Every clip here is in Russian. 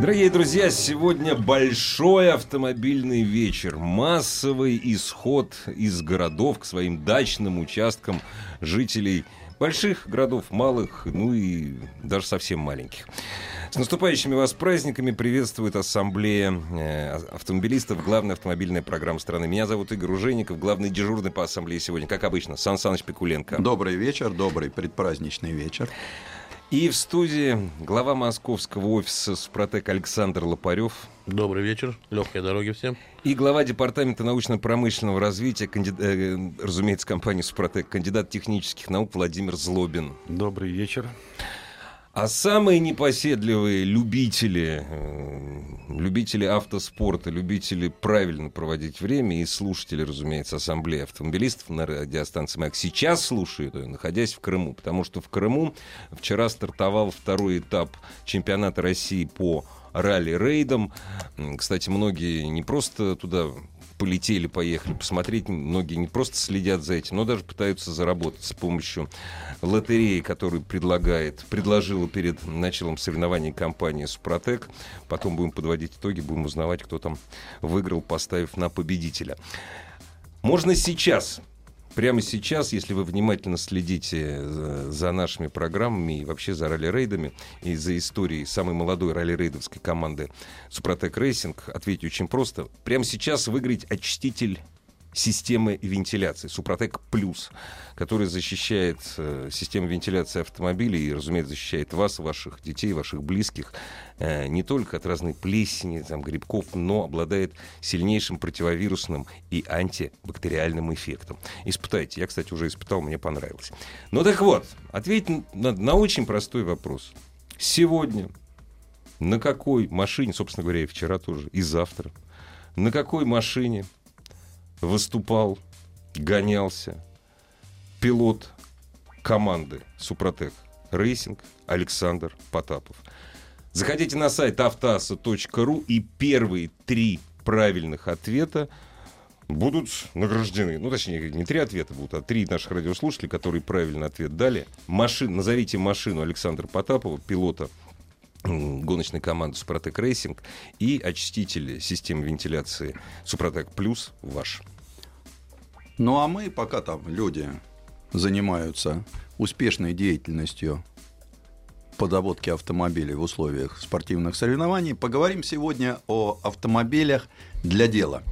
Дорогие друзья, сегодня большой автомобильный вечер. Массовый исход из городов к своим дачным участкам жителей больших городов, малых, ну и даже совсем маленьких. С наступающими вас праздниками приветствует Ассамблея э, автомобилистов, главная автомобильная программа страны. Меня зовут Игорь Ужеников, главный дежурный по Ассамблее сегодня, как обычно, Сан Саныч Пикуленко. Добрый вечер, добрый предпраздничный вечер. И в студии глава московского офиса «Супротек» Александр Лопарев. Добрый вечер, легкой дороги всем. И глава департамента научно-промышленного развития, кандид... э, разумеется, компании «Супротек», кандидат технических наук Владимир Злобин. Добрый вечер. А самые непоседливые любители, э, любители автоспорта, любители правильно проводить время и слушатели, разумеется, ассамблеи автомобилистов на радиостанции «Маяк» сейчас слушают находясь в Крыму, потому что в Крыму вчера стартовал второй этап чемпионата России по ралли-рейдам. Кстати, многие не просто туда полетели, поехали посмотреть. Многие не просто следят за этим, но даже пытаются заработать с помощью лотереи, которую предлагает, предложила перед началом соревнований компания «Супротек». Потом будем подводить итоги, будем узнавать, кто там выиграл, поставив на победителя. Можно сейчас прямо сейчас, если вы внимательно следите за нашими программами и вообще за ралли-рейдами и за историей самой молодой ралли-рейдовской команды Супротек Racing, ответьте очень просто. Прямо сейчас выиграть очиститель системы вентиляции Супротек Плюс, который защищает э, систему вентиляции автомобилей и, разумеется, защищает вас, ваших детей, ваших близких э, не только от разной плесени, там, грибков, но обладает сильнейшим противовирусным и антибактериальным эффектом. Испытайте. Я, кстати, уже испытал, мне понравилось. Ну так вот, ответь на, на очень простой вопрос. Сегодня на какой машине, собственно говоря, и вчера тоже, и завтра, на какой машине выступал, гонялся пилот команды «Супротек» Racing Александр Потапов. Заходите на сайт автоаса.ру и первые три правильных ответа будут награждены. Ну, точнее, не три ответа будут, а три наших радиослушателей, которые правильный ответ дали. Машин, назовите машину Александра Потапова, пилота гоночной команды Супротек Racing и очиститель системы вентиляции Супротек Плюс ваш. Ну а мы, пока там люди занимаются успешной деятельностью по автомобилей в условиях спортивных соревнований, поговорим сегодня о автомобилях для дела.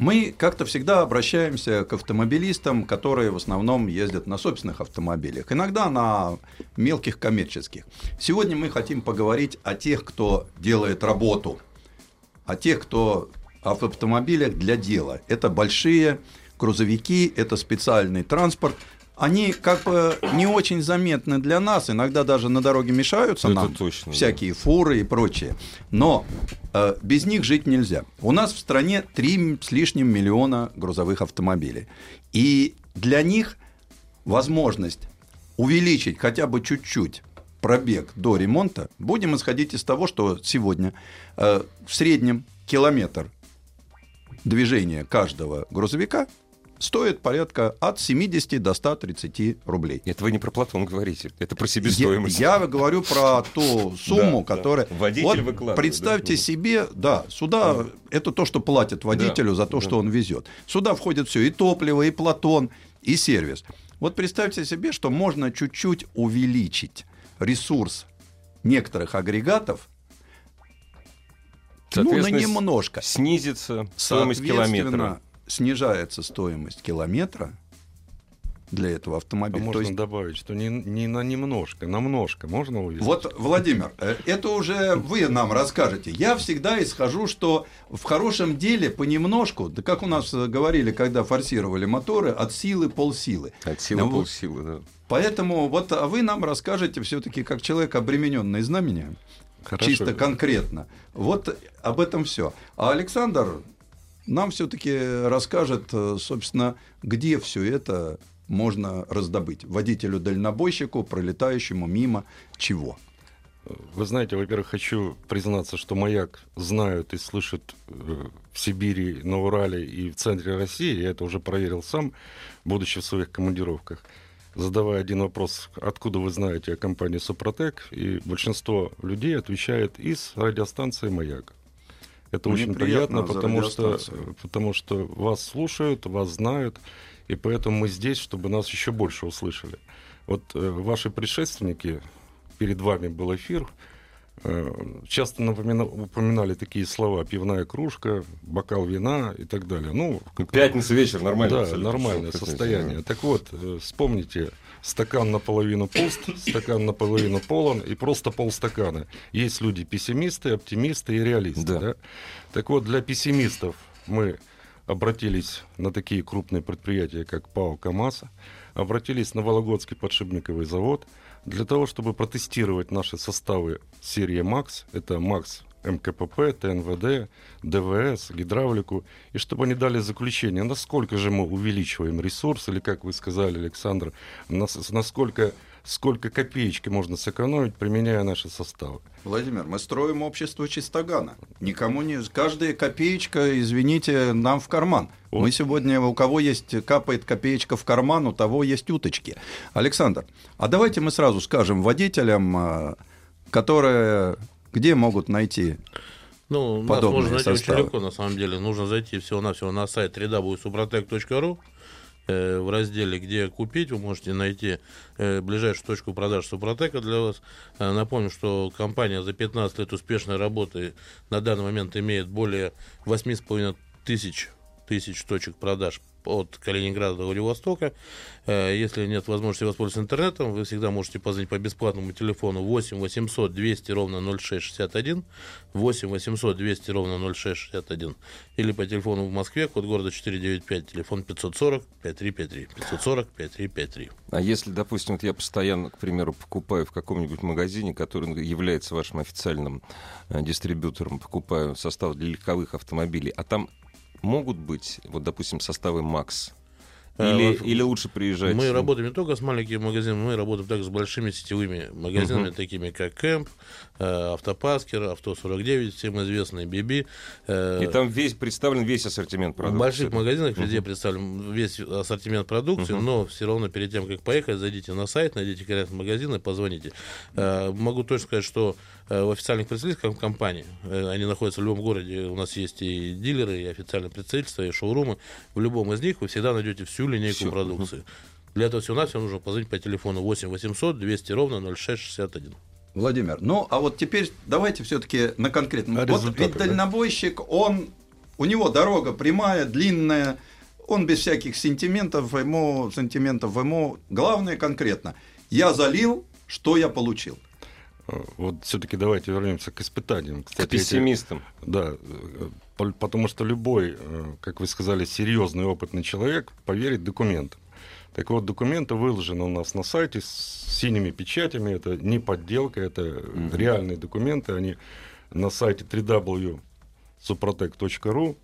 Мы как-то всегда обращаемся к автомобилистам, которые в основном ездят на собственных автомобилях, иногда на мелких коммерческих. Сегодня мы хотим поговорить о тех, кто делает работу, о тех, кто в автомобилях для дела. Это большие грузовики, это специальный транспорт, они как бы не очень заметны для нас, иногда даже на дороге мешаются Это нам, точно, всякие фуры и прочее. Но э, без них жить нельзя. У нас в стране 3 с лишним миллиона грузовых автомобилей. И для них возможность увеличить хотя бы чуть-чуть пробег до ремонта, будем исходить из того, что сегодня э, в среднем километр движения каждого грузовика стоит порядка от 70 до 130 рублей. Это вы не про Платон говорите, это про себестоимость. Я, я говорю про ту сумму, Да, которая... да. Водитель Вот выкладывает, Представьте да. себе, да, сюда это то, что платят водителю Да, за то, да. что он везет. Сюда входит все, и топливо, и Платон, и сервис. Вот представьте себе, что можно чуть-чуть увеличить ресурс некоторых агрегатов, ну, на немножко. Снизится стоимость километра. Снижается стоимость километра для этого А автомобиля. можно То есть добавить, что не, не на немножко, на множко можно увеличить? Вот, Владимир, э, это уже вы нам расскажете. Я всегда исхожу, что в хорошем деле понемножку, да как у нас говорили, когда форсировали моторы, от силы полсилы. От силы Ну, полсилы, да. Поэтому вот а вы нам расскажете все-таки как человек, обремененный знамением, Хорошо. чисто конкретно. Вот об этом все. А Александр нам все-таки расскажет, э, собственно, где все это можно раздобыть водителю-дальнобойщику, пролетающему мимо чего. Вы знаете, во-первых, хочу признаться, что «Маяк» знают и слышат э, в Сибири, на Урале и в центре России. Я это уже проверил сам, будучи в своих командировках. Задавая один вопрос, откуда вы знаете о компании «Супротек», и большинство людей отвечает из радиостанции «Маяк». Это Мне очень приятно приятно, потому что, потому что вас слушают, вас знают, и поэтому мы здесь, чтобы нас еще больше услышали. Вот э, ваши предшественники, перед вами был эфир, э, часто напомина- упоминали такие слова «пивная кружка», «бокал вина» и так далее. Ну, Пятница вечер, нормально. да, абсолютно. нормальное состояние. Так вот, э, вспомните, стакан наполовину пуст, стакан наполовину полон и просто полстакана. Есть люди пессимисты, оптимисты и реалисты. Да. да? Так вот, для пессимистов мы обратились на такие крупные предприятия, как ПАО «КамАЗ», обратились на Вологодский подшипниковый завод для того, чтобы протестировать наши составы серии МАКС. Это МАКС МКПП, ТНВД, ДВС, гидравлику, и чтобы они дали заключение, насколько же мы увеличиваем ресурс, или, как вы сказали, Александр, нас- насколько сколько копеечки можно сэкономить, применяя наши составы. Владимир, мы строим общество чистогана. Никому не... Каждая копеечка, извините, нам в карман. Вот. Мы сегодня, у кого есть, капает копеечка в карман, у того есть уточки. Александр, а давайте мы сразу скажем водителям, э, которые где могут найти Ну, нас можно найти составы. очень легко, на самом деле. Нужно зайти всего-навсего на сайт www.suprotec.ru. Э, В разделе «Где купить» вы можете найти э, ближайшую точку продаж Супротека для вас. Э, Напомню, что компания за 15 лет успешной работы на данный момент имеет более 8,5 тысяч, тысяч точек продаж от Калининграда до Владивостока. Э, Если нет возможности воспользоваться интернетом, вы всегда можете позвонить по бесплатному телефону 8 800 200 ровно 0661, 8 800 200 ровно 0661, или по телефону в Москве, код города 495, телефон 540 5353, 540 5353. А если, допустим, вот я постоянно, к примеру, покупаю в каком-нибудь магазине, который является вашим официальным э, дистрибьютором, покупаю состав для легковых автомобилей, а там могут быть, вот, допустим, составы МАКС? Э, Или, вот или лучше приезжать? Мы работаем не только с маленькими магазинами, мы работаем также с большими сетевыми магазинами, Мгм. такими как Кэмп, Автопаскер, Авто 49, всем известный Биби. э, И там весь представлен весь ассортимент В продуктов. больших магазинах везде представлен весь ассортимент продукции, Мгм. но все равно перед тем, как поехать, зайдите на сайт, найдите конкретный магазин и позвоните. Э, Могу точно сказать, что э, в официальных представительствах компании, э, они находятся в любом городе, у нас есть и дилеры, и официальные представительства, и шоурумы. В любом из них вы всегда найдете всю линейку Всё, продукции. Для этого всего навсего нужно позвонить по телефону 8 800 200 ровно 0661. Владимир, ну а вот теперь давайте все-таки на конкретном. А вот ведь да? дальнобойщик, он, у него дорога прямая, длинная, он без всяких сентиментов, ему, сантиментов ему. Главное конкретно. Я залил, что я получил. Э, Вот все-таки давайте вернемся к испытаниям. К Кстати, эти- пессимистам. Да, э, потому что любой, э, как вы сказали, серьезный опытный человек поверит документам. Так вот, документы выложены у нас на сайте с синими печатями. Это не подделка, это э, реальные документы. Они на сайте www.suprotec.ru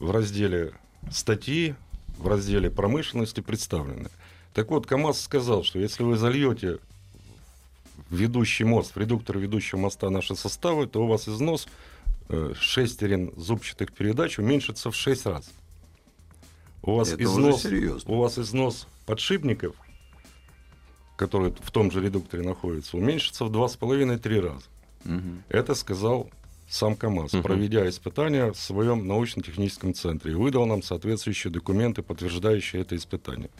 в разделе статьи, в разделе промышленности представлены. Так вот, КАМАЗ сказал, что если вы зальете в ведущий мост, в редуктор ведущего моста наши составы, то у вас износ э, шестерен зубчатых передач уменьшится в 6 раз. У вас, Это износ, у вас износ подшипников, которые в том же редукторе находятся, уменьшится в 2,5-3 раза. Это сказал сам КАМАЗ, Мгм. проведя испытания в своем научно-техническом центре и выдал нам соответствующие документы, подтверждающие это испытание.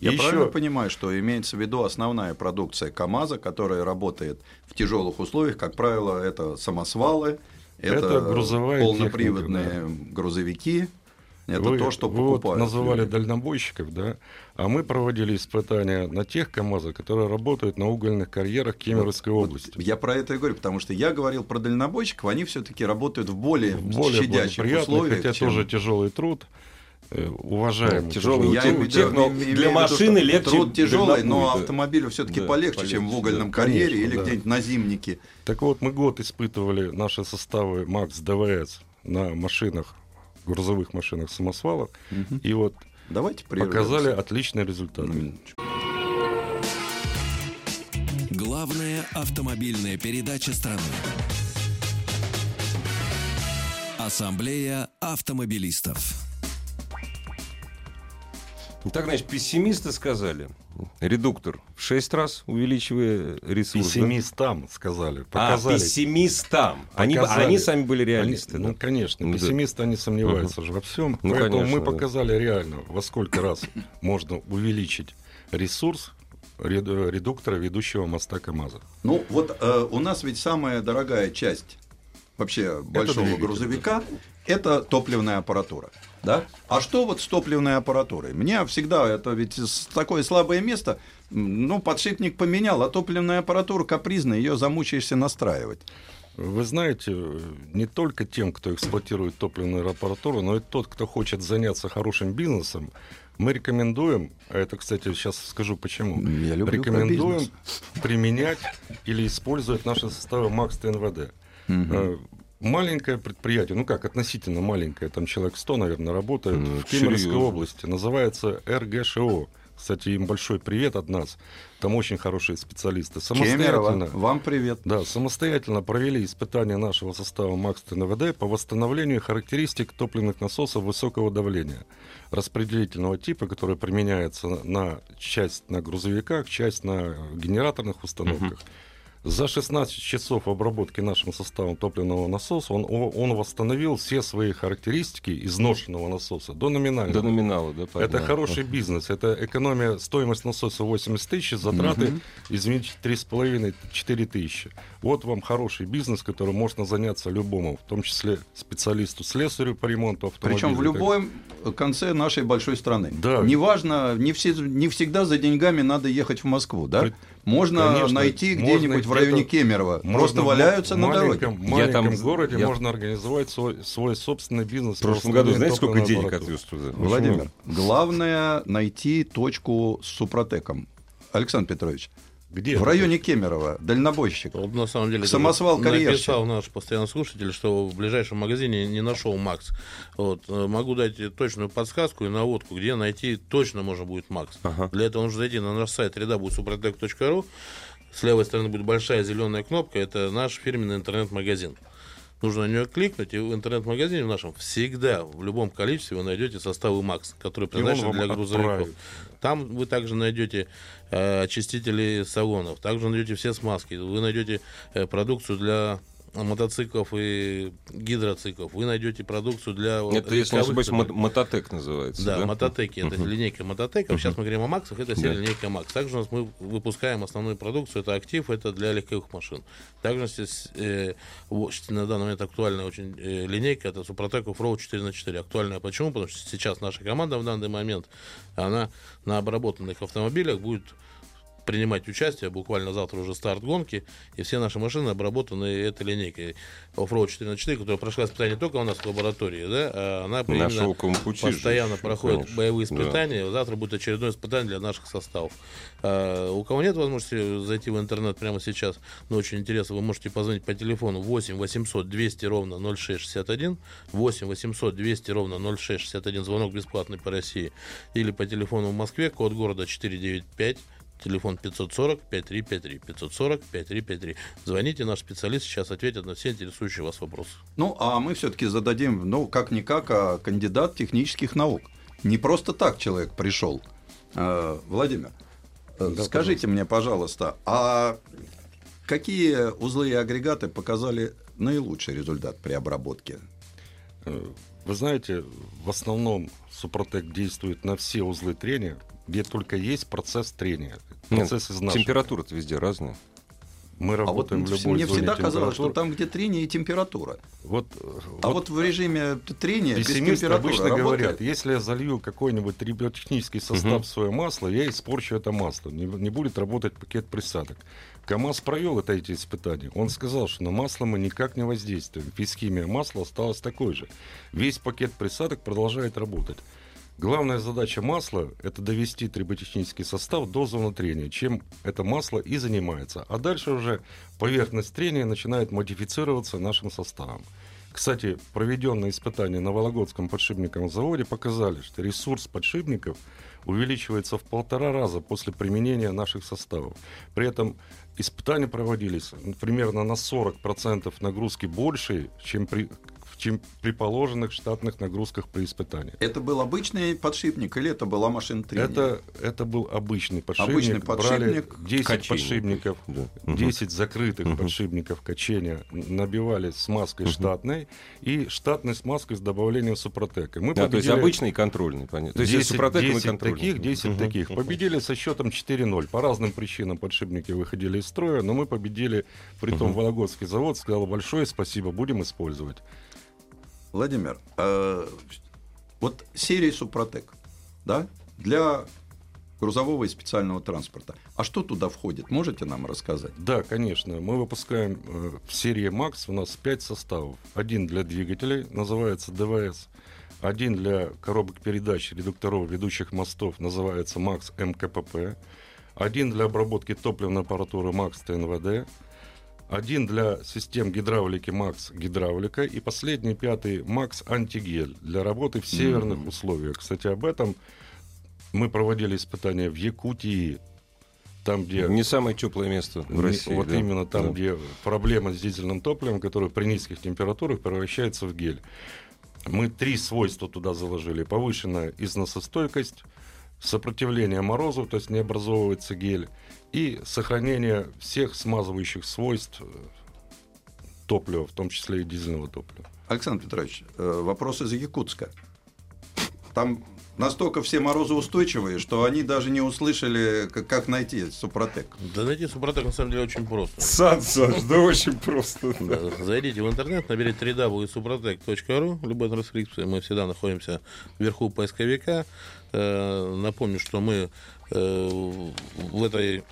Я И правильно еще- понимаю, что имеется в виду основная продукция КАМАЗа, которая работает в тяжелых условиях, как правило, это самосвалы, это, Это грузовая полноприводные грузовики, это вы, то, что вы вот покупают. называли люди. дальнобойщиков, да? А мы проводили испытания на тех КАМАЗах, которые работают на угольных карьерах Кемеровской Вот области. Я про это и говорю, потому что я говорил про дальнобойщиков, они все-таки работают в более, Более щадящих условиях. хотя чем- тоже тяжелый труд, э, уважаемый. Тяжелый Я у тех- имею у в тех, виду- но в для виду, машины что легче Труд тяжелый, но да. автомобилю все-таки Да, полегче, полегче, чем в да. угольном Конечно, карьере или да. где-нибудь на зимнике. Так вот, мы год испытывали наши составы МАКС ДВС на машинах грузовых машинах, самосвалах. И вот Давайте показали прервемся. отличные результаты. На минуточку. Главная автомобильная передача страны. Ассамблея автомобилистов. Так, значит, пессимисты сказали. Редуктор в 6 раз увеличивая ресурс. да? Пессимистам сказали, А, показали. пессимистам. Они, Показали. они сами были реалисты. Они- да? ну, конечно, Ну, да. пессимисты, они сомневаются же во всем. Ну, Поэтому конечно, мы да. показали реально, во сколько раз можно увеличить ресурс реду- редуктора ведущего моста КАМАЗа. Ну, вот э, у нас ведь самая дорогая часть вообще большого грузовика это топливная аппаратура. Да? А что вот с топливной аппаратурой? Мне всегда это ведь такое слабое место. Ну, подшипник поменял, а топливная аппаратура капризная, ее замучаешься настраивать. Вы знаете, не только тем, кто эксплуатирует топливную аппаратуру, но и тот, кто хочет заняться хорошим бизнесом, мы рекомендуем, а это, кстати, сейчас скажу почему, Я люблю рекомендуем применять или использовать наши составы МАКС ТНВД. Э, Маленькое предприятие, ну как, относительно маленькое, там человек 100, наверное, работает Ну, в Кемеровской серьезно. области, называется РГШО. Кстати, им большой привет от нас. Там очень хорошие специалисты. Кемерово, Самостоятельно, вам привет. да, самостоятельно провели испытания нашего состава МАКС ТНВД по восстановлению характеристик топливных насосов высокого давления распределительного типа, который применяется на- на часть на грузовиках, часть на генераторных установках. За 16 часов обработки нашим составом топливного насоса он, он восстановил все свои характеристики изношенного насоса до номинального. До номинала, да, Это понятно. хороший бизнес. Это экономия, стоимость насоса 80 тысяч, затраты, извините, 3,5-4 тысячи. Вот вам хороший бизнес, которым можно заняться любому, в том числе специалисту, слесарю по ремонту автомобиля. Причем в любом конце нашей большой страны. Да. Неважно, не, все, не всегда за деньгами надо ехать в Москву, да? Можно Конечно, найти можно где-нибудь в где-то- районе Кемерово. Можно Просто в валяются на дороге. маленьком Я там- городе я- можно организовать свой, свой собственный бизнес. В прошлом году, знаете, сколько денег отвез туда? Владимир, главное найти точку с Супротеком. Александр Петрович, Где? в районе Кемерово, дальнобойщик. Вот на самом деле Самосвал карьерщик. написал наш постоянный слушатель, что в ближайшем магазине не нашел Макс. Вот, э, могу дать точную подсказку и наводку, где найти точно можно будет Макс. Для этого нужно зайти на наш сайт www.suprotec.ru. С левой стороны будет большая зеленая кнопка. Это наш фирменный интернет-магазин. Нужно на нее кликнуть, и в интернет-магазине в нашем всегда, в любом количестве вы найдете составы Макс, которые предназначены для грузовиков. отправит. Там вы также найдете э, очистители салонов, также найдете все смазки, вы найдете э, продукцию для мотоциклов и гидроциклов, вы найдете продукцию для Это, если не ошибаюсь, мо- мототек называется. Да, Да, мототеки, это линейка мототеков. Сейчас мы говорим о Максах, это серия Да. линейка Макс. Также у нас мы выпускаем основную продукцию, это актив, это для легковых машин. Также здесь, э, на данный момент актуальная очень э, линейка, это Супротек Offroad 4 на 4 Актуальная почему? Потому что сейчас наша команда в данный момент, она на обработанных автомобилях будет принимать участие. Буквально завтра уже старт гонки. И все наши машины обработаны этой линейкой Offroad 4 на 4 которая прошла испытание не только у нас в лаборатории, да, а она На именно шелковом пути же постоянно еще, проходит конечно. боевые Да. испытания. Завтра будет очередное испытание для наших составов. А, у кого нет возможности зайти в интернет прямо сейчас, но очень интересно, вы можете позвонить по телефону 8 800 200 ровно 0661, 8 800 200 ровно 0661, звонок бесплатный по России, или по телефону в Москве, код города 495, Телефон 540 5353 540 5353. Звоните, наш специалист сейчас ответит на все интересующие вас вопросы. Ну, а мы все-таки зададим, ну, как-никак, а кандидат технических наук. Не просто так человек пришел. Э, Владимир, Да, скажите мне, пожалуйста, а какие узлы и агрегаты показали наилучший результат при обработке? Э, Вы знаете, в основном Супротек действует на все узлы трения, где только есть процесс трения, Нет, процесс изнашивания. Температура-то везде разная. Мы А вот работаем в любой мне зоне всегда казалось, что там, где трение и температура. Вот, А вот, в режиме трения без температуры обычно работает? говорят, если я залью какой-нибудь триботехнический состав Мгм. в свое масло, я испорчу это масло, не, не будет работать пакет присадок. КАМАЗ провел это эти испытания. Он сказал, что на масло мы никак не воздействуем. Физхимия масла осталась такой же. Весь пакет присадок продолжает работать. Главная задача масла – это довести триботехнический состав до зоны трения, чем это масло и занимается. А дальше уже поверхность трения начинает модифицироваться нашим составом. Кстати, проведенные испытания на Вологодском подшипниковом заводе показали, что ресурс подшипников увеличивается в полтора раза после применения наших составов. При этом испытания проводились примерно на 40% нагрузки больше, чем при чем при положенных штатных нагрузках при испытании. Это был обычный подшипник или это была машина тренинга? Это, это был обычный подшипник. Обычный подшипник. Брали 10 качение. подшипников, Да. 10 закрытых Мгм. подшипников качения набивали смазкой штатной и штатной смазкой с добавлением супротека. Мы Да, то есть победили обычный и контрольный, понятно. То есть 10, с супротеком и 10 контрольный. таких, 10 Мгм. таких. Победили со счетом 4-0. По разным причинам подшипники выходили из строя, но мы победили. Притом Вологодский завод сказал большое спасибо, будем использовать. Владимир, э, вот серия Супротек, да, для грузового и специального транспорта. А что туда входит? Можете нам рассказать? Да, конечно. Мы выпускаем э, в серии Макс у нас 5 составов. Один для двигателей, называется ДВС. Один для коробок передач, редукторов, ведущих мостов, называется Макс МКПП. Один для обработки топливной аппаратуры Макс ТНВД. Один для систем гидравлики Макс Гидравлика. И последний, пятый, Макс Антигель для работы в северных условиях. Кстати, об этом мы проводили испытания в Якутии, там, где Не самое теплое место в России. Вот да. именно там, Да. где проблема с дизельным топливом, которое при низких температурах превращается в гель. Мы три свойства туда заложили. Повышенная износостойкость, сопротивление морозу, то есть не образовывается гель, и сохранение всех смазывающих свойств э, топлива, в том числе и дизельного топлива. Александр Петрович, э, вопрос из Якутска. Там настолько все морозоустойчивые, что они даже не услышали, как, как найти Супротек. Да найти Супротек на самом деле очень просто. Сан Саныч, да очень просто. Да, Зайдите в интернет, наберите www.suprotec.ru, любой транскрипции, мы всегда находимся вверху поисковика. Э, Напомню, что мы э, в этой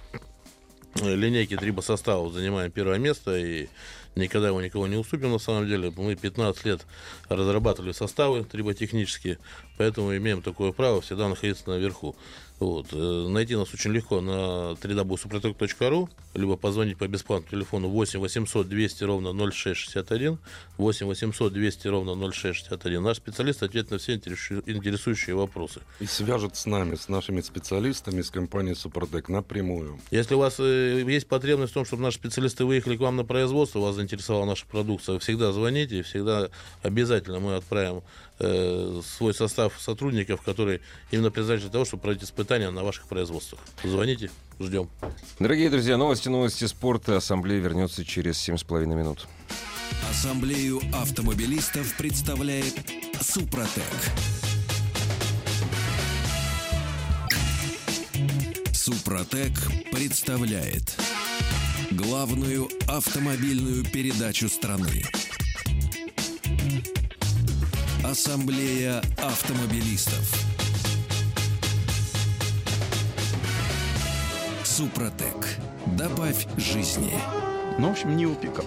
линейке трибосоставов занимаем первое место и никогда его никого не уступим на самом деле. Мы 15 лет разрабатывали составы триботехнические, поэтому имеем такое право всегда находиться наверху. Вот. э, Найти нас очень легко на www.suprotec.ru, либо позвонить по бесплатному телефону 8 800 200 ровно 0661, 8 800 200 ровно 0661. Наш специалист ответит на все интересу- интересующие вопросы. И свяжет с нами, с нашими специалистами из компании Супротек напрямую. Если у вас э, есть потребность в том, чтобы наши специалисты выехали к вам на производство, вас заинтересовала наша продукция, всегда звоните, всегда обязательно мы отправим э, свой состав сотрудников, который именно предназначен для того, чтобы проводить испытания на ваших производствах. Звоните, ждем. Дорогие друзья, новости, новости спорта. Ассамблея вернется через 7,5 минут. Ассамблею автомобилистов представляет Супротек. Супротек представляет главную автомобильную передачу страны. Ассамблея автомобилистов. Супротек. Добавь жизни. Ну, в общем, не у пикап.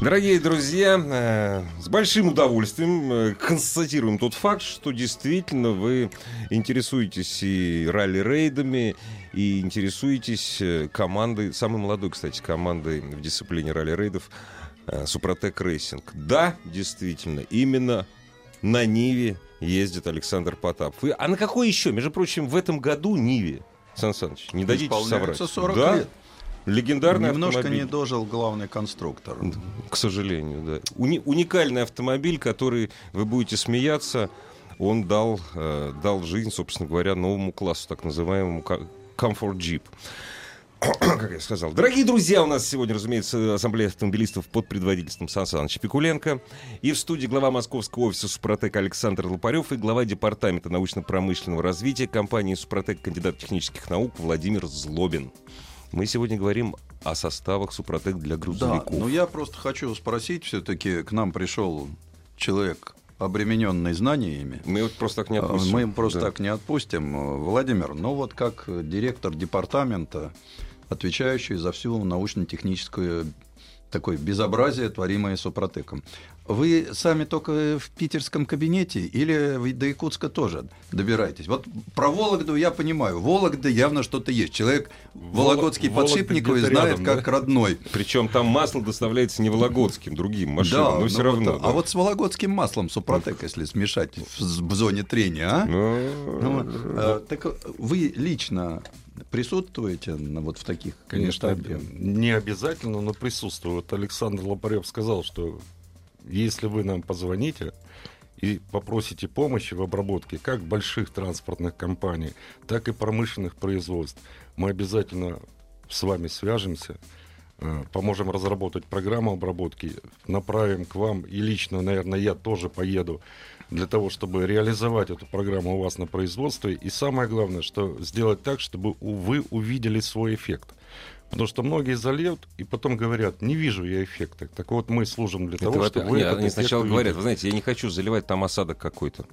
Дорогие друзья, э, с большим удовольствием э, констатируем тот факт, что действительно вы интересуетесь и ралли-рейдами, и интересуетесь э, командой, самой молодой, кстати, командой в дисциплине ралли-рейдов Супротек Racing. Да, действительно, именно на Ниве ездит Александр Потапов, а на какой еще? Между прочим, в этом году Ниве, Сан Саныч, не дадите соврать. Исполняется 40 да? лет. Легендарный Немножко автомобиль. не дожил главный конструктор. К сожалению, да. Уни- уникальный автомобиль, который, вы будете смеяться, он дал, э, дал жизнь, собственно говоря, новому классу, так называемому Jeep. Как я сказал. Дорогие друзья, у нас сегодня, разумеется, ассамблея автомобилистов под предводительством Сан Саныча Пикуленко. И в студии глава московского офиса «Супротек» Александр Лопарев и глава департамента научно-промышленного развития компании «Супротек» кандидат технических наук Владимир Злобин. Мы сегодня говорим о составах «Супротек» для Да, грузовиков. но я просто хочу спросить, все-таки к нам пришел человек, обремененный знаниями. Мы вот просто так не А, отпустим. Мы им просто Да. так не отпустим. Владимир, ну вот как директор департамента, отвечающий за всю научно-техническую такое безобразие, творимое Супротеком. Вы сами только в питерском кабинете или до Якутска тоже добираетесь? Вот про Вологду я понимаю. Вологда явно что-то есть. Человек вологодский Вологда подшипниковый знает рядом, как да? родной. Причем там масло доставляется не вологодским, другим машинам, но ну все вот, равно. А вот с вологодским маслом Супротек, если смешать в, в зоне трения, а? Ну, э, так вы лично присутствуете на, вот в таких Конечно, местах, не обязательно, но присутствую. Вот Александр Лопарев сказал, что если вы нам позвоните и попросите помощи в обработке как больших транспортных компаний, так и промышленных производств, мы обязательно с вами свяжемся, э, поможем разработать программу обработки, направим к вам, и лично, наверное, я тоже поеду для того, чтобы реализовать эту программу у вас на производстве. И самое главное, что сделать так, чтобы вы увидели свой эффект. Потому что многие зальют и потом говорят, не вижу я эффекта. Так вот, мы служим для Это того, чтобы вы они сначала увидели. говорят, вы знаете, я не хочу заливать там осадок какой-то.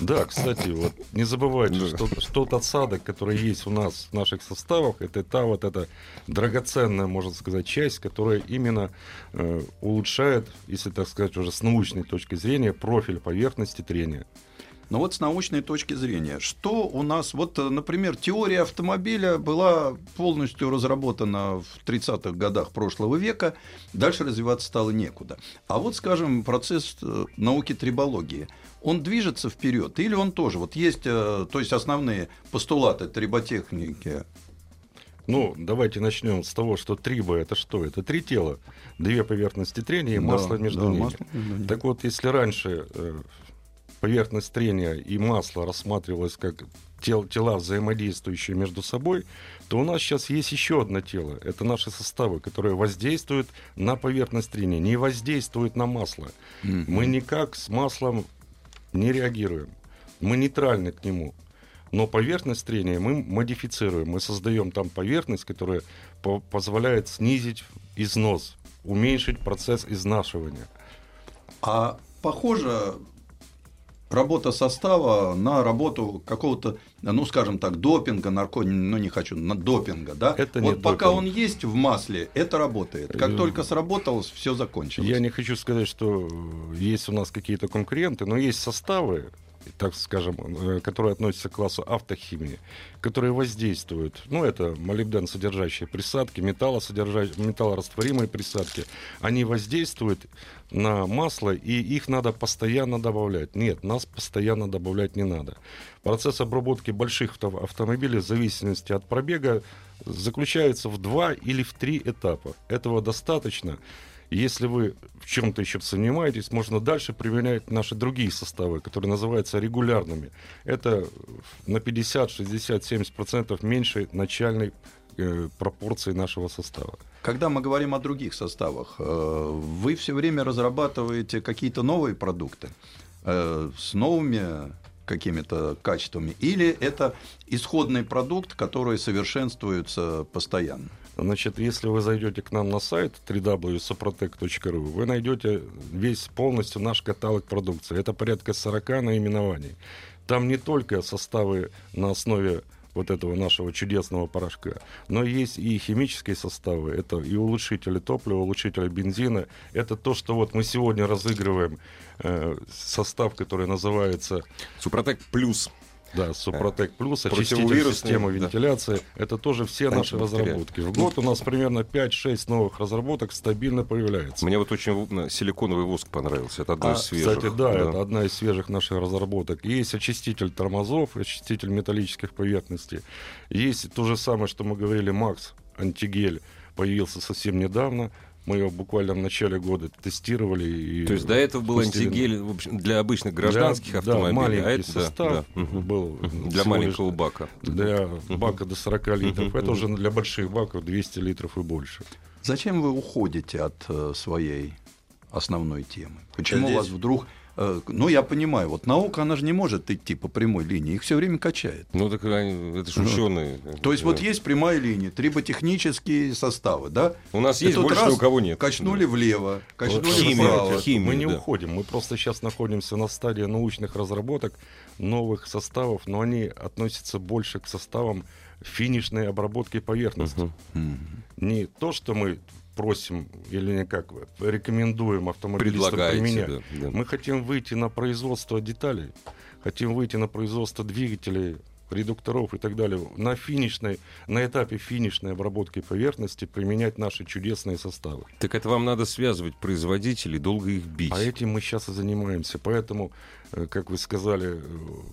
Да, кстати, вот не забывайте, что, что тот осадок, который есть у нас в наших составах, это та вот эта драгоценная, можно сказать, часть, которая именно э, улучшает, если так сказать, уже с научной точки зрения, профиль поверхности трения. Но вот с научной точки зрения, что у нас, вот, э, например, теория автомобиля была полностью разработана в 30-х годах прошлого века, дальше развиваться стало некуда. А вот, скажем, процесс э, науки трибологии, он движется вперед или он тоже? Вот есть, э, то есть основные постулаты триботехники. Ну, давайте начнем с того, что триба это что? Это три тела, две поверхности трения и Да, масло между да, ними. масло между ними. Так вот, если раньше э, поверхность трения и масло рассматривалось как тел- тела, взаимодействующие между собой, то у нас сейчас есть еще одно тело. Это наши составы, которые воздействуют на поверхность трения, не воздействуют на масло. Мы никак с маслом не реагируем. Мы нейтральны к нему. Но поверхность трения мы модифицируем. Мы создаем там поверхность, которая по- позволяет снизить износ, уменьшить процесс изнашивания. А похоже работа состава на работу какого-то, ну, скажем так, допинга, нарко... ну, не хочу, на допинга, да? Это не вот пока допинг. он есть в масле, это работает. Как Э, только сработалось, все закончилось. Я не хочу сказать, что есть у нас какие-то конкуренты, но есть составы, так скажем, э, которые относятся к классу автохимии, которые воздействуют. Ну, это молибден содержащие присадки, металлосодержащие, металлорастворимые присадки. Они воздействуют на масло, и их надо постоянно добавлять. Нет, нас постоянно добавлять не надо. Процесс обработки больших авто- автомобилей в зависимости от пробега заключается в два или в три этапа. Этого достаточно. Если вы в чем-то еще сомневаетесь, можно дальше применять наши другие составы, которые называются регулярными. Это на 50, 60, 70 процентов меньше начальной э, пропорции нашего состава. Когда мы говорим о других составах, э, вы все время разрабатываете какие-то новые продукты э, с новыми какими-то качествами, или это исходный продукт, который совершенствуется постоянно? Значит, если вы зайдете к нам на сайт www.soprotec.ru, вы найдете весь полностью наш каталог продукции. Это порядка 40 наименований. Там не только составы на основе вот этого нашего чудесного порошка, но есть и химические составы, это и улучшители топлива, улучшители бензина. Это то, что вот мы сегодня разыгрываем э, состав, который называется Супротек плюс. Да, Супротек Плюс, очиститель Противовирусный, системы да. вентиляции. Это тоже все наши Антибактериальный. разработки. В год у нас примерно 5-6 новых разработок стабильно появляется. Мне вот очень э, силиконовый воск понравился. Это одно А, из свежих. Кстати, да, это одна из свежих наших разработок. Есть очиститель тормозов, очиститель металлических поверхностей. Есть то же самое, что мы говорили, Макс антигель появился совсем недавно. Мы его буквально в начале года тестировали. И То есть до этого был пустили. антигель в общем, для обычных гражданских Для- автомобилей, да, маленький а это да, состав да. Мгм. был для всего лишь маленького бака. для бака до 40 литров. Это уже для больших баков 200 литров и больше. Зачем вы уходите от э, своей основной темы? Почему Здесь- вас вдруг... э, ну, я понимаю, вот наука, она же не может идти по прямой линии, их все время качает. Ну, так они- это же Ну, ученые. То есть вот есть прямая линия, триботехнические составы, да? У нас И есть больше, раз у кого нет. Качнули влево, качнули Вот Химия, вправо. химия. мы не да. уходим, мы просто сейчас находимся на стадии научных разработок новых составов, но они относятся больше к составам финишной обработки поверхности. Мгм. Не то, что мы просим или не как рекомендуем автомобилистам применять. да, да. Мы хотим выйти на производство деталей, хотим выйти на производство двигателей, редукторов и так далее. На финишной, на этапе финишной обработки поверхности применять наши чудесные составы. Так это вам надо связывать производителей, долго их бить. А этим мы сейчас и занимаемся. Поэтому, э, как вы сказали, э,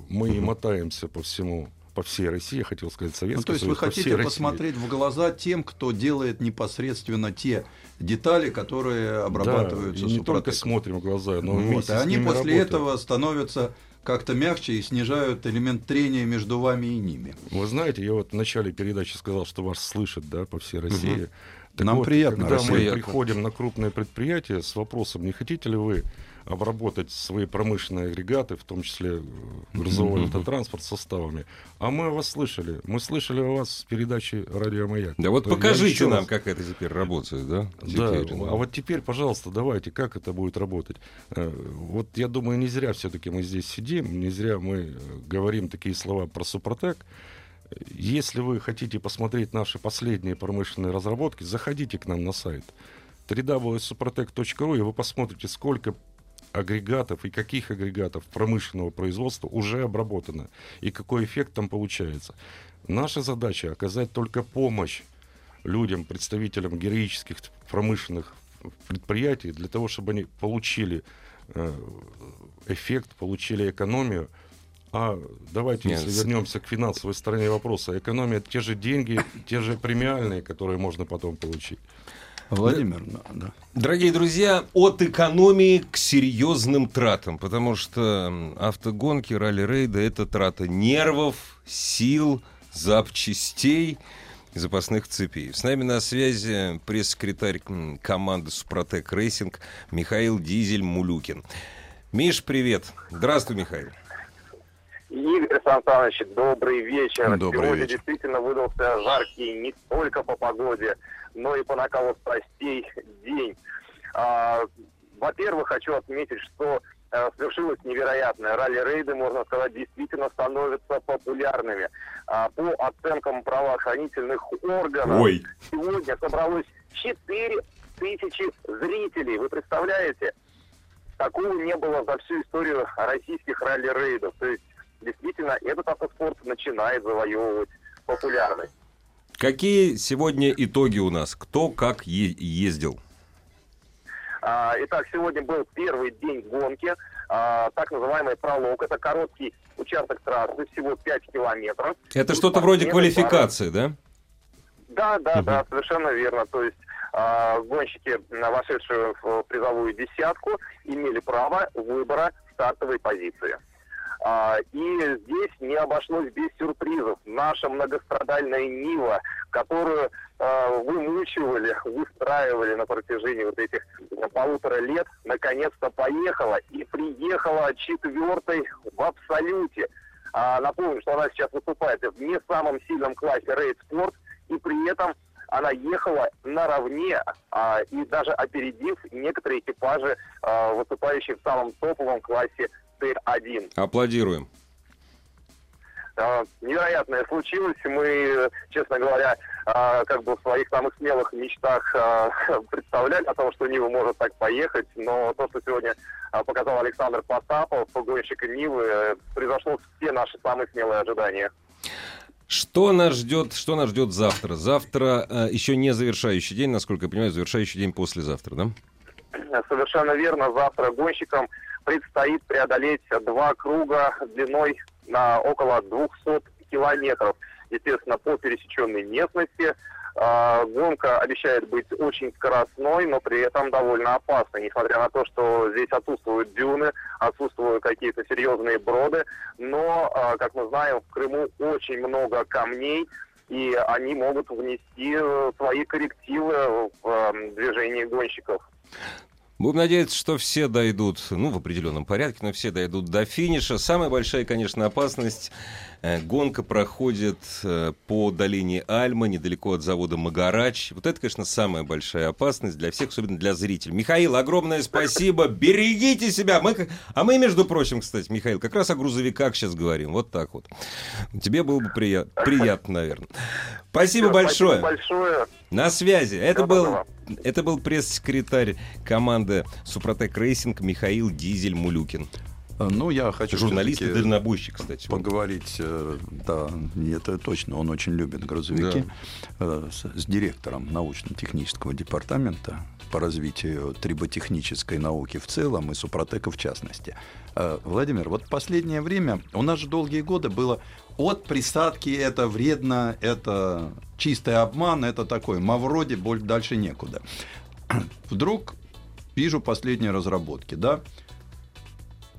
мы и мотаемся по всему по всей России, я хотел сказать, Советский Ну, то есть вы Союз, по хотите всей России. посмотреть в глаза тем, кто делает непосредственно те детали, которые обрабатываются да, и не только Супротеком. смотрим в глаза, но Вот, с они после работаем. этого становятся как-то мягче и снижают элемент трения между вами и ними. Вы знаете, я вот в начале передачи сказал, что вас слышат да, по всей России. Так Нам вот, приятно, Когда Россия. мы приходим на крупное предприятие с вопросом, не хотите ли вы обработать свои промышленные агрегаты, в том числе э, грузовой автотранспорт составами. А мы вас слышали. Мы слышали о вас с передачи «Радио Маяк». Да вот покажите нам, раз- как это теперь работает, да? Да, Теперь, а вот теперь, пожалуйста, давайте, как это будет работать? Э, Вот я думаю, не зря все-таки мы здесь сидим, не зря мы э, говорим такие слова про Супротек. Если вы хотите посмотреть наши последние промышленные разработки, заходите к нам на сайт www.suprotec.ru и вы посмотрите, сколько агрегатов и каких агрегатов промышленного производства уже обработано и какой эффект там получается. Наша задача оказать только помощь людям, представителям героических промышленных предприятий для того, чтобы они получили э, эффект, получили экономию. А давайте, Нет, если вернемся к финансовой стороне вопроса, экономия те же деньги, те же премиальные, которые можно потом получить. Владимир, да, да. Дорогие друзья, от экономии к серьезным тратам, потому что автогонки, ралли-рейды – это трата нервов, сил, запчастей запасных цепей. С нами на связи пресс-секретарь команды «Супротек Racing» Михаил Дизель-Мулюкин. Миш, привет. Здравствуй, Михаил. Игорь Сан Саныч, добрый вечер. Добрый Сегодня вечер. действительно выдался жаркий не только по погоде, но и по накалу страстей день. А, во-первых, хочу отметить, что э, свершилось невероятное. Ралли-рейды, можно сказать, действительно становятся популярными. А, по оценкам правоохранительных органов, Ой. сегодня собралось 4 тысячи зрителей. Вы представляете? Такого не было за всю историю российских ралли-рейдов. То есть, действительно, этот автоспорт начинает завоевывать популярность. Какие сегодня итоги у нас? Кто как е- ездил? А, Итак, сегодня был первый день гонки, а, так называемый пролог. Это короткий участок трассы, всего 5 километров. Это И что-то вроде квалификации, да? Да, да, да, совершенно верно. То есть а, гонщики, вошедшие в призовую десятку, имели право выбора стартовой позиции. А, и здесь не обошлось без сюрпризов. Наша многострадальная Нива, которую а, вымучивали, выстраивали на протяжении вот этих полутора лет, наконец-то поехала и приехала четвертой в абсолюте. А, напомню, что она сейчас выступает в не самом сильном классе рейд спорт, и при этом она ехала наравне а, и даже опередив некоторые экипажи, а, выступающие в самом топовом классе Т1. Аплодируем. А, невероятное случилось. Мы, честно говоря, а, как бы в своих самых смелых мечтах а, представляли о том, что Нива может так поехать, но то, что сегодня показал Александр Потапов, погонщик Нивы, э, превзошло все наши самые смелые ожидания. Что нас ждет, что нас ждет завтра? Завтра э, еще не завершающий день, насколько я понимаю, завершающий день послезавтра, да? Совершенно верно. Завтра гонщикам предстоит преодолеть два круга длиной на около 200 километров. Естественно, по пересеченной местности. А, Гонка обещает быть очень скоростной, но при этом довольно опасной, несмотря на то, что здесь отсутствуют дюны, отсутствуют какие-то серьезные броды. Но, а, как мы знаем, в Крыму очень много камней, и они могут внести э, свои коррективы в э, движение гонщиков. Будем надеяться, что все дойдут, ну, в определенном порядке, но все дойдут до финиша. Самая большая, конечно, опасность Гонка проходит э, по долине Альма, недалеко от завода Магарач. Вот это, конечно, самая большая опасность для всех, особенно для зрителей. Михаил, огромное спасибо. Берегите себя. Мы, а мы, между прочим, кстати, Михаил, как раз о грузовиках сейчас говорим. Вот так вот. Тебе было бы прият- приятно, наверное. Спасибо Всё, большое. Спасибо большое. На связи. Это был, доброго. это был пресс-секретарь команды Супротек Racing Михаил Дизель-Мулюкин. Э, Ну, я хочу Журналист и дальнобойщик, кстати. поговорить, э, да, это точно, он очень любит грузовики, э, с, с директором научно-технического департамента по развитию триботехнической науки в целом и Супротека в частности. Э, Владимир, вот последнее время у нас же долгие годы было от присадки это вредно, это чистый обман, это такой, мавроди, боль дальше некуда. Вдруг вижу последние разработки, да,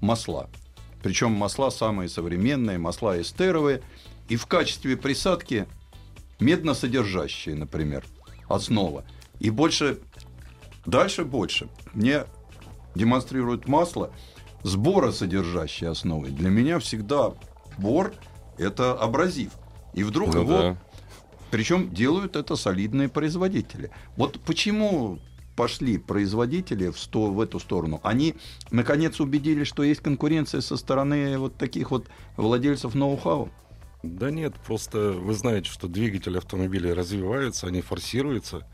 масла. Причем масла самые современные, масла эстеровые. И в качестве присадки медносодержащие, например, основа. И больше, дальше больше. Мне демонстрируют масло сборосодержащей основой. Для меня всегда бор – это абразив. И вдруг Ну его да. причем делают это солидные производители. Вот почему пошли производители в, сто, в эту сторону? Они, наконец, убедились, что есть конкуренция со стороны вот таких вот владельцев ноу-хау? Да нет, просто вы знаете, что двигатели автомобилей развиваются, они форсируются,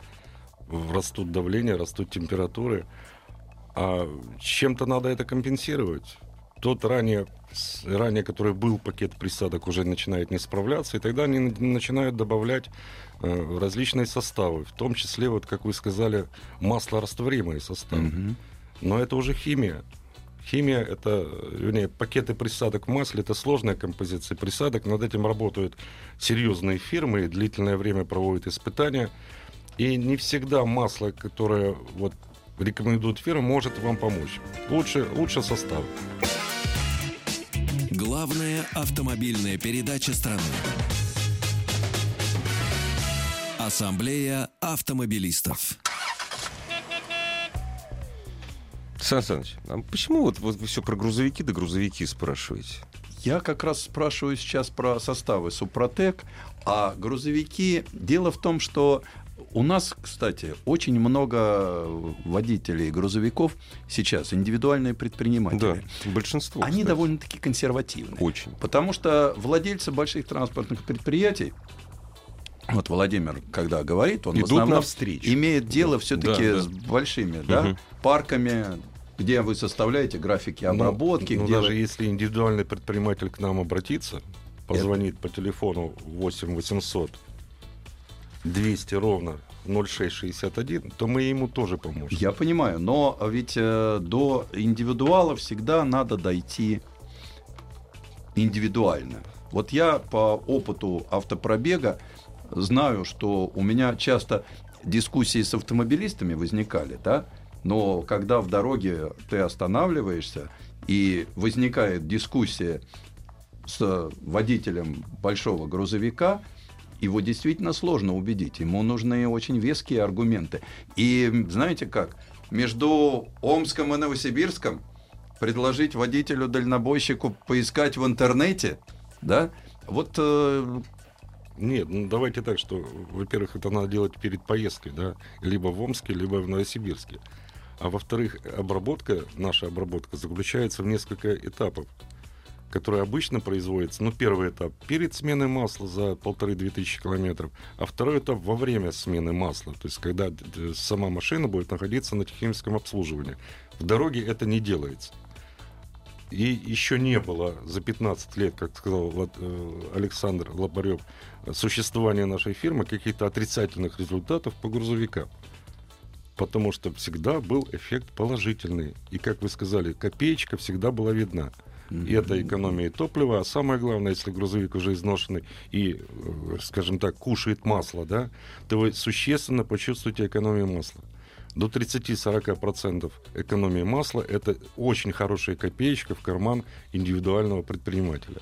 растут давление, растут температуры. А чем-то надо это компенсировать. Тот ранее, ранее, который был пакет присадок, уже начинает не справляться, и тогда они на- начинают добавлять э, различные составы, в том числе, вот как вы сказали, маслорастворимые составы. Но это уже химия. Химия это, вернее, пакеты присадок в масле это сложная композиция присадок. Над этим работают серьезные фирмы, длительное время проводят испытания. И не всегда масло, которое вот рекомендует фирма, может вам помочь. Лучше, лучше состав. Главная автомобильная передача страны. Ассамблея автомобилистов. Сан Саныч, а почему вот, вот вы все про грузовики да грузовики спрашиваете? Я как раз спрашиваю сейчас про составы Супротек, а грузовики... Дело в том, что у нас, кстати, очень много водителей грузовиков сейчас, индивидуальные предприниматели. Да, большинство. Они кстати. довольно-таки консервативны. Очень. Потому что владельцы больших транспортных предприятий, вот Владимир, когда говорит, он в Идут основном навстречу. имеет дело все-таки Да, да. с большими да, Мгм. парками, где вы составляете графики Ну, обработки, ну, где даже вы- если индивидуальный предприниматель к нам обратится, позвонит по телефону 8 800 200 ровно 0661, то мы ему тоже поможем. Я понимаю, но ведь э, до индивидуала всегда надо дойти индивидуально. Вот я по опыту автопробега знаю, что у меня часто дискуссии с автомобилистами возникали, да, но когда в дороге ты останавливаешься и возникает дискуссия с водителем большого грузовика, его действительно сложно убедить. Ему нужны очень веские аргументы. И знаете как? Между Омском и Новосибирском предложить водителю-дальнобойщику поискать в интернете, да, вот э, Нет, ну давайте так, что, во-первых, это надо делать перед поездкой, да, либо в Омске, либо в Новосибирске. А во-вторых, обработка, наша обработка заключается в несколько этапов, которые обычно производятся. Ну, первый этап перед сменой масла за полторы-две тысячи километров, а второй этап во время смены масла, то есть когда э, сама машина будет находиться на техническом обслуживании. В дороге это не делается. И еще не было за 15 лет, как сказал э, Александр Лобарев, существования нашей фирмы каких-то отрицательных результатов по грузовикам. Потому что всегда был эффект положительный. И, как вы сказали, копеечка всегда была видна. И это экономия топлива, а самое главное, если грузовик уже изношенный и, э, скажем так, кушает масло, да, то вы существенно почувствуете экономию масла. До 30-40% экономии масла – это очень хорошая копеечка в карман индивидуального предпринимателя.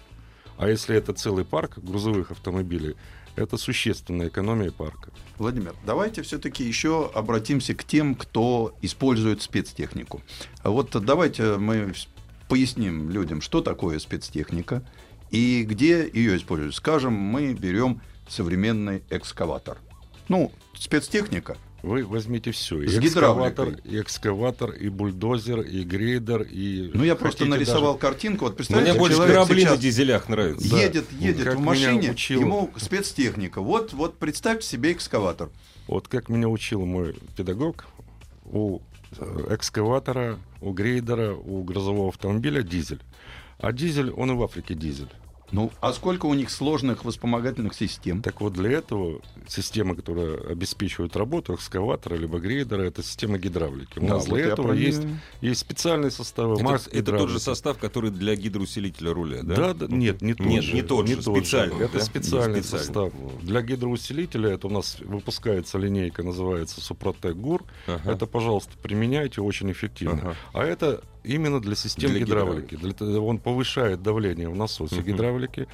А если это целый парк грузовых автомобилей, это существенная экономия парка. Владимир, давайте все-таки еще обратимся к тем, кто использует спецтехнику. Вот давайте мы поясним людям, что такое спецтехника И где ее используют? Скажем, мы берем современный экскаватор. Ну, спецтехника. Вы возьмите все. И С экскаватор, гидравликой. и экскаватор, и бульдозер, и грейдер, и... Ну, я просто нарисовал даже- картинку. Вот Мне представляете, больше человек корабли на дизелях нравятся. Да. едет, едет Как в машине, учил- ему спецтехника. Вот, вот представьте себе экскаватор. Вот как меня учил мой педагог, у экскаватора, у грейдера, у грузового автомобиля дизель. А дизель, он и в Африке дизель. Ну, а сколько у них сложных вспомогательных систем? Так вот, для этого система, которая обеспечивает работу экскаватора либо грейдера, это система гидравлики. У Да, нас вот для этого про есть, есть специальные составы. Это, Макс это тот же гидравлики. состав, который для гидроусилителя руля, да? Да, да, нет, не тот Нет, же. не тот же, специальный, Это да? специальный Специальный. состав. Для гидроусилителя это у нас выпускается линейка, называется Супротек ГУР. Ага. Это, пожалуйста, применяйте, очень эффективно. Ага. А это именно для систем Для гидравлики. Для того- он повышает давление в насосе Мгм. Гидравлики.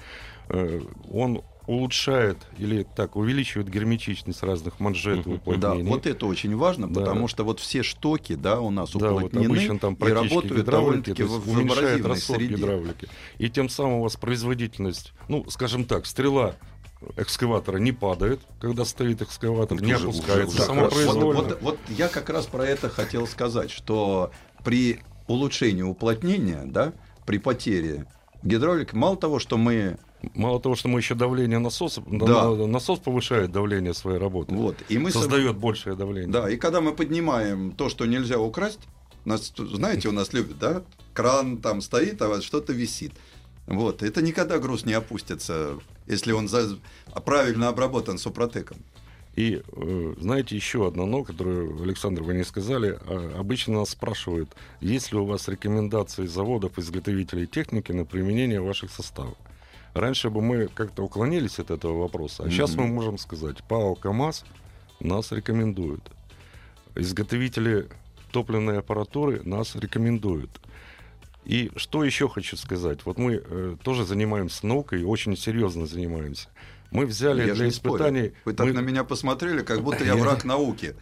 Э, Он улучшает или так увеличивает герметичность разных манжет и Да, уплотнений. вот это очень важно, Да. потому что вот все штоки, да, у нас Да, вот обычно там и работают довольно-таки в, уменьшает расход среде. гидравлики. И тем самым у вас производительность, ну, скажем так, стрела экскаватора не падает, когда стоит экскаватор, Ну, не уже- опускается уже- уже Вот, вот- вот я как раз про это хотел сказать, что при улучшении уплотнения, да, при потере гидравлики, мало того, что мы Мало того, что мы еще давление насоса, Да. на- насос повышает давление своей работы, вот и мы со- создает большее давление. Да, и когда мы поднимаем то, что нельзя украсть, нас, знаете, у нас любят, да? Кран там стоит, а вот что-то висит. Вот, это никогда груз не опустится, если он за- правильно обработан супротеком. И э, знаете, еще одно но, которое, Александр, вы не сказали. А, обычно нас спрашивают, есть ли у вас рекомендации заводов, изготовителей техники на применение ваших составов. Раньше бы мы как-то уклонились от этого вопроса, а сейчас мы можем сказать, ПАО КАМАЗ нас рекомендует. Изготовители топливной аппаратуры нас рекомендуют. И что еще хочу сказать? Вот мы э, тоже занимаемся наукой, очень серьезно занимаемся. Мы взяли Я для не спорю. испытаний... Вы так мы- на меня посмотрели, как будто я враг науки.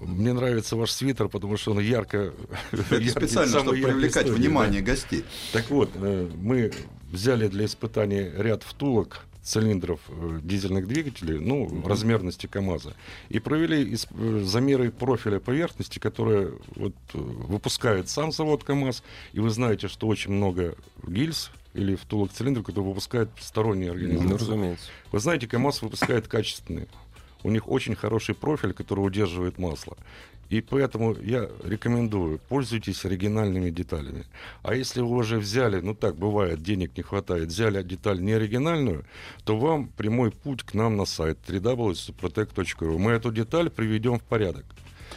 Мне нравится ваш свитер, потому что он ярко... Это яркий, специально, чтобы привлекать истории, внимание гостей. Так вот, э, мы взяли для испытаний ряд втулок цилиндров э, дизельных двигателей, ну, размерности КАМАЗа, и провели э, замеры профиля поверхности, которые вот, э, выпускает сам завод КАМАЗ, и вы знаете, что очень много гильз или втулок цилиндров, которые выпускают сторонние организации. Ну, разумеется. Вы знаете, КАМАЗ выпускает качественные. У них очень хороший профиль, который удерживает масло. И поэтому я рекомендую, пользуйтесь оригинальными деталями. А если вы уже взяли, ну так бывает, денег не хватает, взяли деталь не оригинальную, то вам прямой путь к нам на сайт www.suprotec.ru. Мы эту деталь приведем в порядок.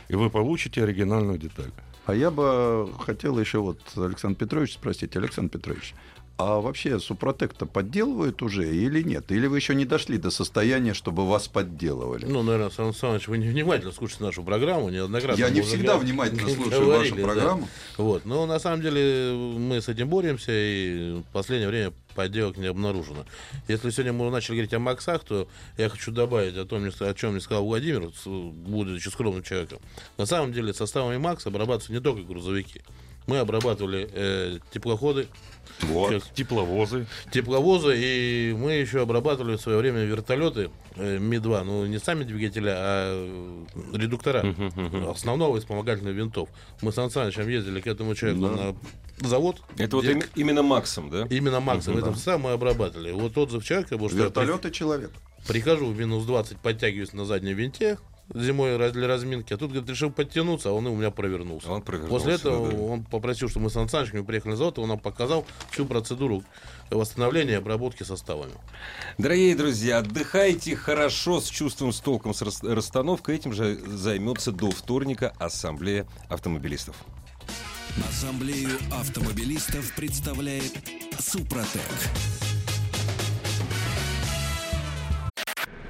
И вы получите оригинальную деталь. А я бы хотел еще вот Александр Петрович спросить. Александр Петрович, а вообще Супротек-то подделывают уже или нет? Или вы еще не дошли до состояния, чтобы вас подделывали? Ну, наверное, Сан Саныч, вы невнимательно слушаете нашу программу, неоднократно. Я не всегда внимательно слушаю говорили, вашу да. программу. Вот. Но на самом деле мы с этим боремся, и в последнее время подделок не обнаружено. Если сегодня мы начали говорить о Максах, то я хочу добавить о том, о чем мне сказал Владимир, будучи скромным человеком. На самом деле составами Макс обрабатываются не только грузовики. Мы обрабатывали э, теплоходы, Вот. Тепловозы. тепловозы, и мы еще обрабатывали в свое время вертолеты э, Ми-2, ну не сами двигателя, а э, редуктора основного и вспомогательных винтов. Мы с Сан Санычем ездили к этому человеку на завод. Это вот где им- именно Максом, да? Именно Макса в этом составе мы обрабатывали. Вот отзыв человека, потому при- Вертолет и человек. прихожу в минус 20, подтягиваюсь на заднем винте зимой для разминки, а тут, говорит, решил подтянуться, а он и у меня провернулся. А он провернулся, После этого да, да. он попросил, чтобы мы с Сан Санычем приехали на завод, и он нам показал всю процедуру восстановления и обработки составами. Дорогие друзья, отдыхайте хорошо, с чувством, с толком, с рас- расстановкой. Этим же займется до вторника Ассамблея автомобилистов. Ассамблею автомобилистов представляет Супротек.